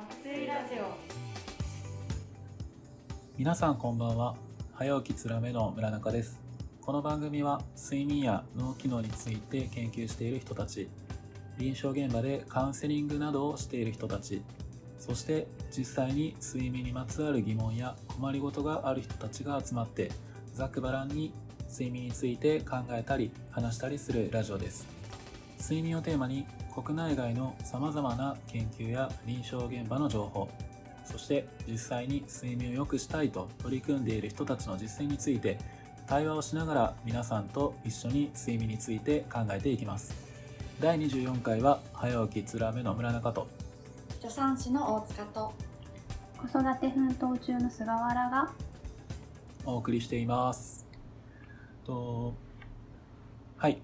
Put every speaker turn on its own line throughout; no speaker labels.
爆睡ラジオ。
皆さんこんばんは。早起きつらめの村中です。この番組は睡眠や脳機能について研究している人たち。臨床現場でカウンセリングなどをしている人たち。そして実際に睡眠にまつわる疑問や困りごとがある人たちが集まってざっくばらんに睡眠について考えたり話したりするラジオです。睡眠をテーマに国内外のさまざまな研究や臨床現場の情報そして実際に睡眠を良くしたいと取り組んでいる人たちの実践について対話をしながら皆さんと一緒に睡眠について考えていきます。第24回は早起きつらめの村中と
助産師の大塚と
子育て奮闘中の菅原が
お送りしています。とはい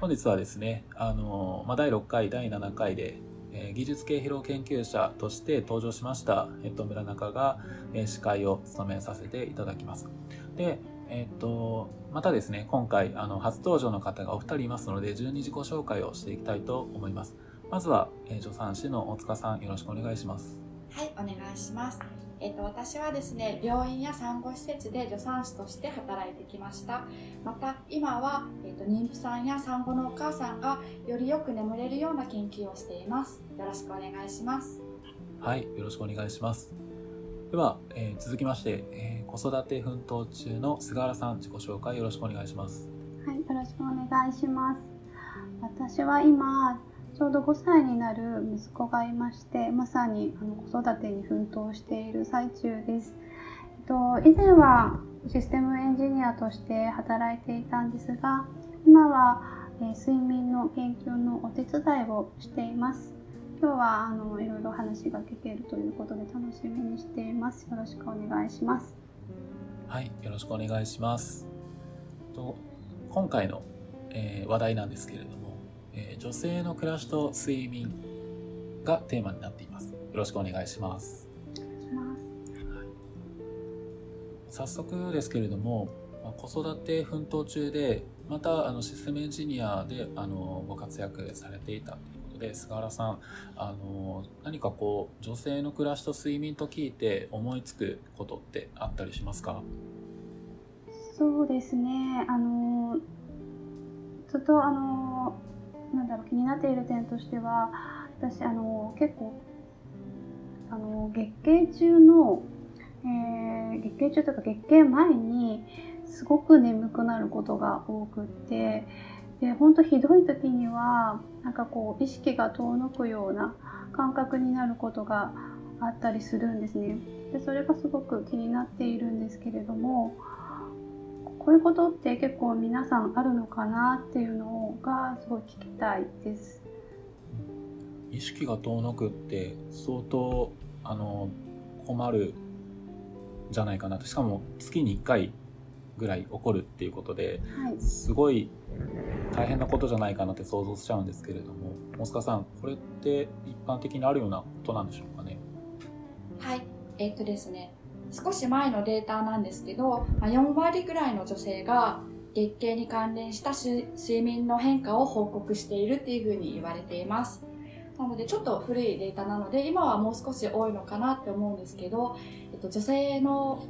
本日はですねあの、まあ、第6回第7回で、えー技術系疲労研究者として登場しました、えっと、村中が、えー司会を務めさせていただきます。でえっとまたですね今回あの初登場の方がお二人いますので順に自己紹介をしていきたいと思います。まずは、え助産師の大塚さんよろしくお願いします。
はいお願いします。えっと私はですね病院や産後施設で助産師として働いてきましたまた今は、えっと、妊婦さんや産後のお母さんがよりよく眠れるような研究をしていますよろしくお願いします
はい、よろしくお願いします。では、えー続きまして、えー子育て奮闘中の菅原さん、自己紹介よろしくお願いします。
はい、よろしくお願いします。私は今ちょうど5歳になる息子がいまして、まさにあの子育てに奮闘している最中です。えっと以前はシステムエンジニアとして働いていたんですが、今は、えー睡眠の研究のお手伝いをしています。今日はあのいろいろ話が聞けるということで楽しみにしています。よろしくお願いします。
はい、よろしくお願いします。と今回の、えー話題なんですけれども、えー女性の暮らしと睡眠がテーマになっています。よろしくお願いします。
お願いします
早速ですけれども、まあ子育て奮闘中で、またあのシステムエンジニアであのご活躍されていたということで、菅原さん、あの何かこう女性の暮らしと睡眠と聞いて思いつくことってあったりしますか？
そうですね、あのずっとあのなんだろう気になっている点としては、私あの結構あの月経中の、えー月経中というか月経前にすごく眠くなることが多くって、で本当ひどい時にはなんかこう意識が遠のくような感覚になることがあったりするんですね。でそれがすごく気になっているんですけれども。こういうことって結構皆さんあるのかなっていうのをがすごい聞きたいです。
意識が遠のくって相当あの困るんじゃないかなと。しかも月に1回ぐらい起こるっていうことで、
はい、
すごい大変なことじゃないかなって想像しちゃうんですけれども、大塚さん、これって一般的にあるようなことなんでしょうかね？
はいえっとですね少し前のデータなんですけど、まあ、4割ぐらいの女性が月経に関連した睡眠の変化を報告しているっていうふうに言われています。なのでちょっと古いデータなので今はもう少し多いのかなって思うんですけど、えっと、女性の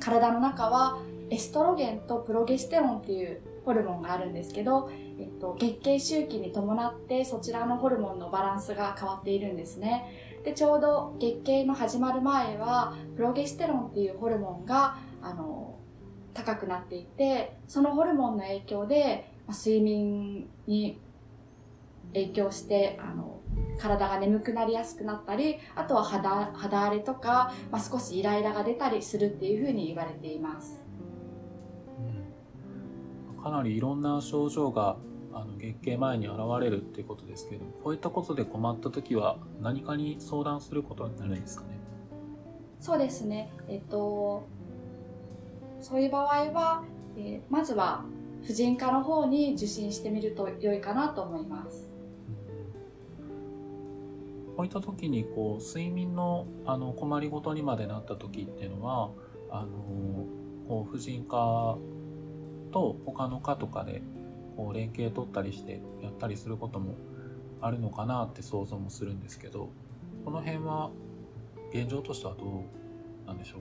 体の中はエストロゲンとプロゲステロンっていうホルモンがあるんですけど、えっと、月経周期に伴ってそちらのホルモンのバランスが変わっているんですね。でちょうど月経の始まる前はプロゲステロンっていうホルモンがあの高くなっていてそのホルモンの影響でまあ睡眠に影響してあの体が眠くなりやすくなったりあとは肌肌荒れとか、まあ、少しイライラが出たりするっていうふうに言われています。
うん。かなりいろんな症状があの月経前に現れるっていうことですけど、こういったことで困った時は何かに相談することになるんですかね？
そうですね。えっとそういう場合は、えーまずは婦人科の方に受診してみると良いかなと思います。
こういった時にこう睡眠のあの困りごとにまでなった時っていうのはあのこう婦人科と他の科とかでこう連携取ったりしてやったりすることもあるのかなって想像もするんですけどこの辺は現状としてはどうなんでしょう？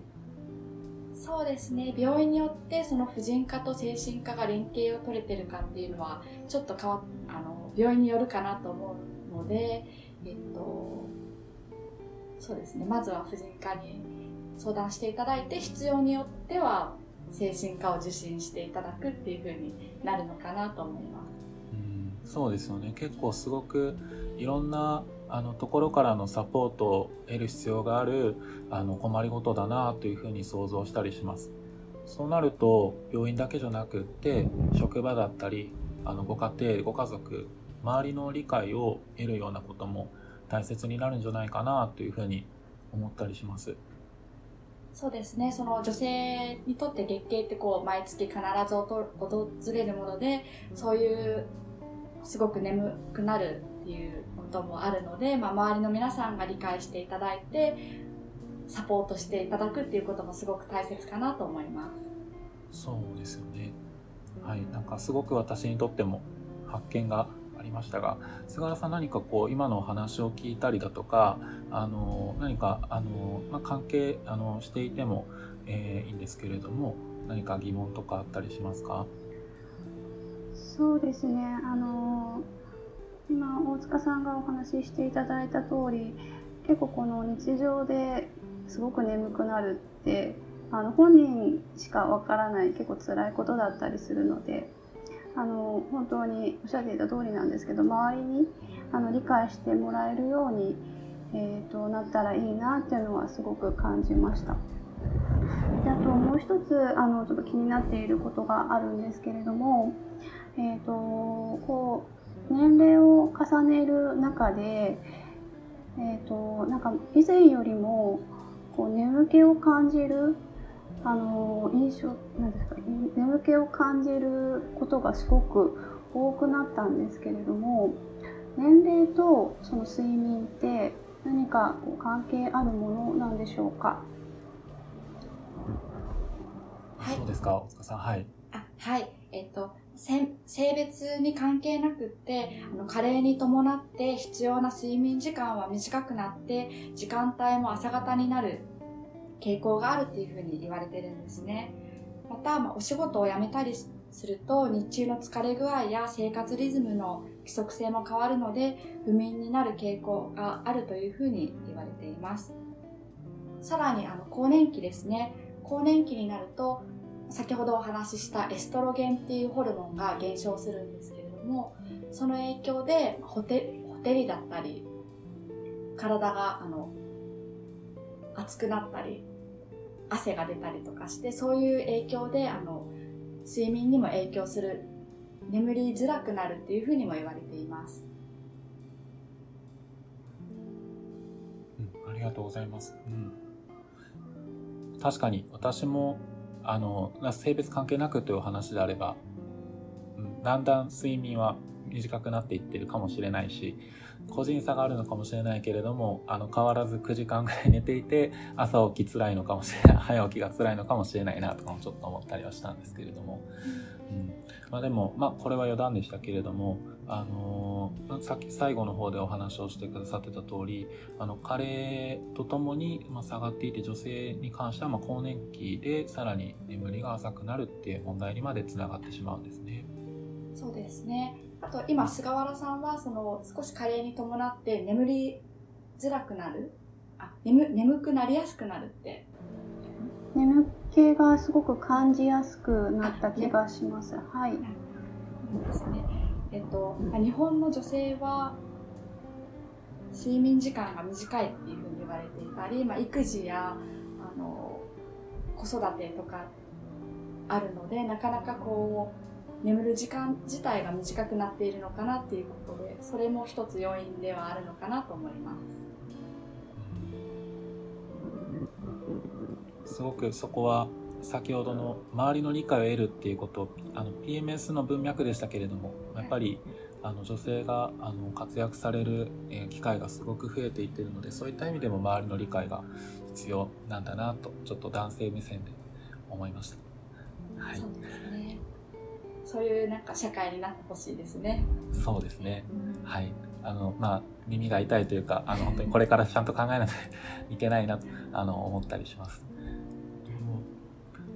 そうですね。病院によってその婦人科と精神科が連携を取れてるかっていうのはちょっと変わあの病院によるかなと思うので、えっと、そうですね。まずは婦人科に相談していただいて必要によっては精神科を受診していただくっていう風になるのかなと思います。
そうですよね。結構すごくいろんなあのところからのサポートを得る必要があるあの困りごとだなというふうに想像したりします。そうなると病院だけじゃなくって職場だったりあのご家庭ご家族周りの理解を得るようなことも大切になるんじゃないかなというふうに思ったりします。
そうですね。その女性にとって月経ってこう毎月必ず訪れるものでそういうすごく眠くなるっていうこともあるので、まあ、周りの皆さんが理解していただいてサポートしていただくっていうこともすごく大切かなと思いま
す。そうですよね。はい。なんかすごく私にとっても発見がありましたが菅原さん何かこう今のお話を聞いたりだとかあの何かあの、まあ、関係あのしていても、えー、いいんですけれども何か疑問とかあったりしますか？
そうですね。あの今大塚さんがお話ししていただいた通り結構この日常ですごく眠くなるってあの本人しかわからない結構辛いことだったりするのであの本当におっしゃっていた通りなんですけど周りにあの理解してもらえるように、えーと、なったらいいなっていうのはすごく感じました。であともう一つあのちょっと気になっていることがあるんですけれども、重ねる中で、えーと、なんか以前よりもこう眠気を感じるあの印象なんですか眠気を感じることがすごく多くなったんですけれども年齢とその睡眠って何かこう関係あるものなんでしょうか？
はい、そうですか大塚さん。はい。
あはい。えっ、と性別に関係なくってあの加齢に伴って必要な睡眠時間は短くなって時間帯も朝方になる傾向があるっていうふうに言われてるんですね。また、まあ、お仕事を辞めたりすると日中の疲れ具合や生活リズムの規則性も変わるので不眠になる傾向があるというふうに言われています。さらにあの更年期ですね。更年期になると先ほどお話ししたエストロゲンっていうホルモンが減少するんですけれどもその影響でほてほてりだったり体があの熱くなったり汗が出たりとかしてそういう影響であの睡眠にも影響する眠りづらくなるっていうふうにも言われています、
うん、ありがとうございます、うん、確かに私もあの性別関係なくという話であれば、うん、だんだん睡眠は短くなっていってるかもしれないし個人差があるのかもしれないけれどもあの変わらず9時間ぐらい寝ていて朝起きつらいのかもしれない早起きが辛いのかもしれないなとかもちょっと思ったりはしたんですけれども、まあ、でも、まあ、これは余談でしたけれどもあのー、さっき最後の方でお話をしてくださってた通りあの加齢とともに、まあ、下がっていて女性に関しては、まあ、更年期でさらに眠りが浅くなるっていう問題にまでつながってしまうんですね。
そうですね。あと今菅原さんはその少し加齢に伴って眠りづらくなる？あ眠眠くなりやすくなるって。
眠気がすごく感じやすくなった気がします。はい。
ですね。えっと、日本の女性は睡眠時間が短いっていうふうに言われていたり、まあ、育児やあの子育てとかあるのでなかなかこう眠る時間自体が短くなっているのかなっていうことでそれも一つ要因ではあるのかなと思います。
すごくそこは先ほどの周りの理解を得るっていうことあの PMS の文脈でしたけれどもやっぱりあの女性があの活躍される機会がすごく増えていってるのでそういった意味でも周りの理解が必要なんだなとちょっと男性目線で思いました。
はい、そうですねそういうなんか社会になってほしいですね。
そうですね。うん、はい。あの、まあ、耳が痛いというか、あの、本当にこれからちゃんと考えなきゃいけないなと、あの、思ったりします。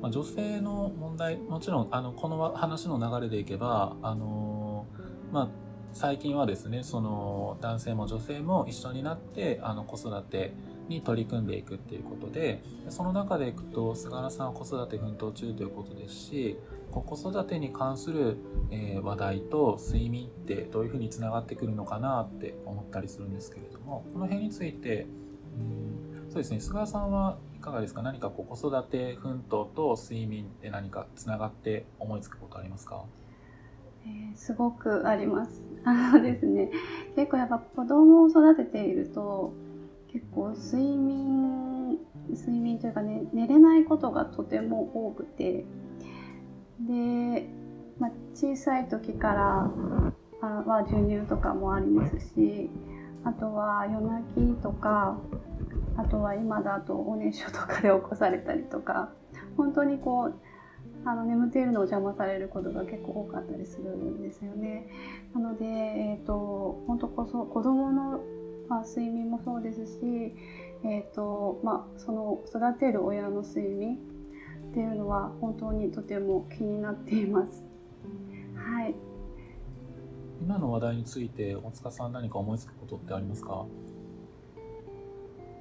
まあ、女性の問題、もちろん、あの、この話の流れでいけば、あの、まあ、最近はですね、その、男性も女性も一緒になって、あの、子育て、に取り組んでいくっていうことでその中でいくと菅原さんは子育て奮闘中ということですし子育てに関する、え話題と睡眠ってどういうふうにつながってくるのかなって思ったりするんですけれどもこの辺についてうんそうですね菅原さんはかがですか？何かこう子育て奮闘と睡眠って何かつながって思いつくことありますか？
えー、すごくあります。あのですね、結構やっぱ子供を育てていると結構睡眠睡眠というかね寝れないことがとても多くてで、まあ、小さい時からあは授乳とかもありますしあとは夜泣きとかあとは今だとおねしょとかで起こされたりとか 本当にこうあの眠っているのを邪魔されることが結構多かったりするんですよね。なので、えーと、本当こそ子供のまあ、睡眠もそうですし、えーとまあ、その育てる親の睡眠っていうのは本当にとても気になっています。はい、
今の話題について大塚さん何か思いつくことってありますか？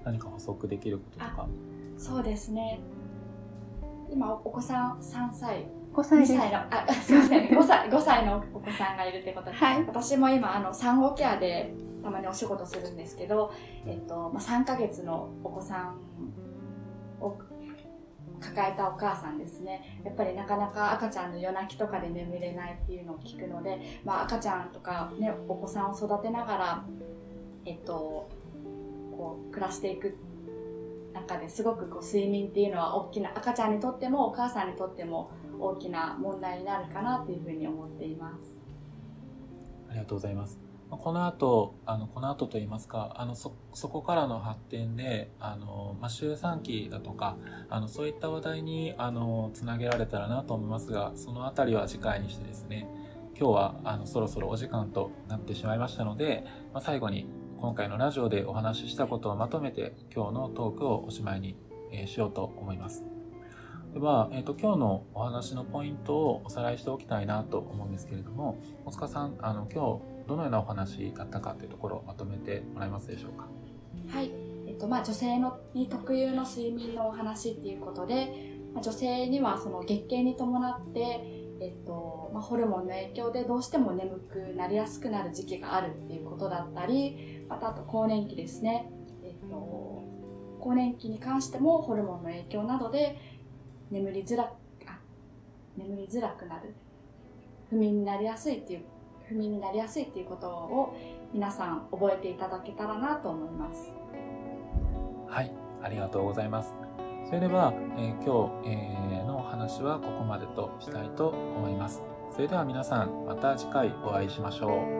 何か補足できることとか。
そうですね。今お子さん3歳。
5歳
歳のあ すいません5歳 ,5 歳のお子さんがいるってことで、はい、私も今あの産後ケアでたまにお仕事するんですけど、えっとまあ、3ヶ月のお子さんを抱えたお母さんですね。やっぱりなかなか赤ちゃんの夜泣きとかで眠れないっていうのを聞くので、まあ、赤ちゃんとか、ね、お子さんを育てながら、えっと、こう暮らしていく中ですごくこう睡眠っていうのは大きな赤ちゃんにとってもお母さんにとっても大きな問題になるかなというふうに思っています。
ありがとうございます。この後、あの、この後といいますか、あの、そ、そこからの発展で、あの、まあ、周産期だとか、あの、そういった話題に、あの、つなげられたらなと思いますが、そのあたりは次回にしてですね、今日は、あの、そろそろお時間となってしまいましたので、まあ、最後に、今回のラジオでお話ししたことをまとめて、今日のトークをおしまいに、えー、しようと思います。では、え、ー、と、今日のお話のポイントをおさらいしておきたいなと思うんですけれども、大塚さん、あの、今日、どのようなお話だったかというところをまとめてもらえますでしょうか？
はい、えっとまあ、女性のに特有の睡眠のお話っていうことで、まあ、女性にはその月経に伴って、えっとまあ、ホルモンの影響でどうしても眠くなりやすくなる時期があるっていうことだったりまたあと更年期ですね、えっと、更年期に関してもホルモンの影響などで眠りづらあ眠りづらくなる不眠になりやすいっていう不眠になりやすいっていうことを皆さん覚えていただけたらなと思います。
はい、ありがとうございます。それでは、えー、今日、えー、のお話はここまでとしたいと思います。それでは皆さんまた次回お会いしましょう。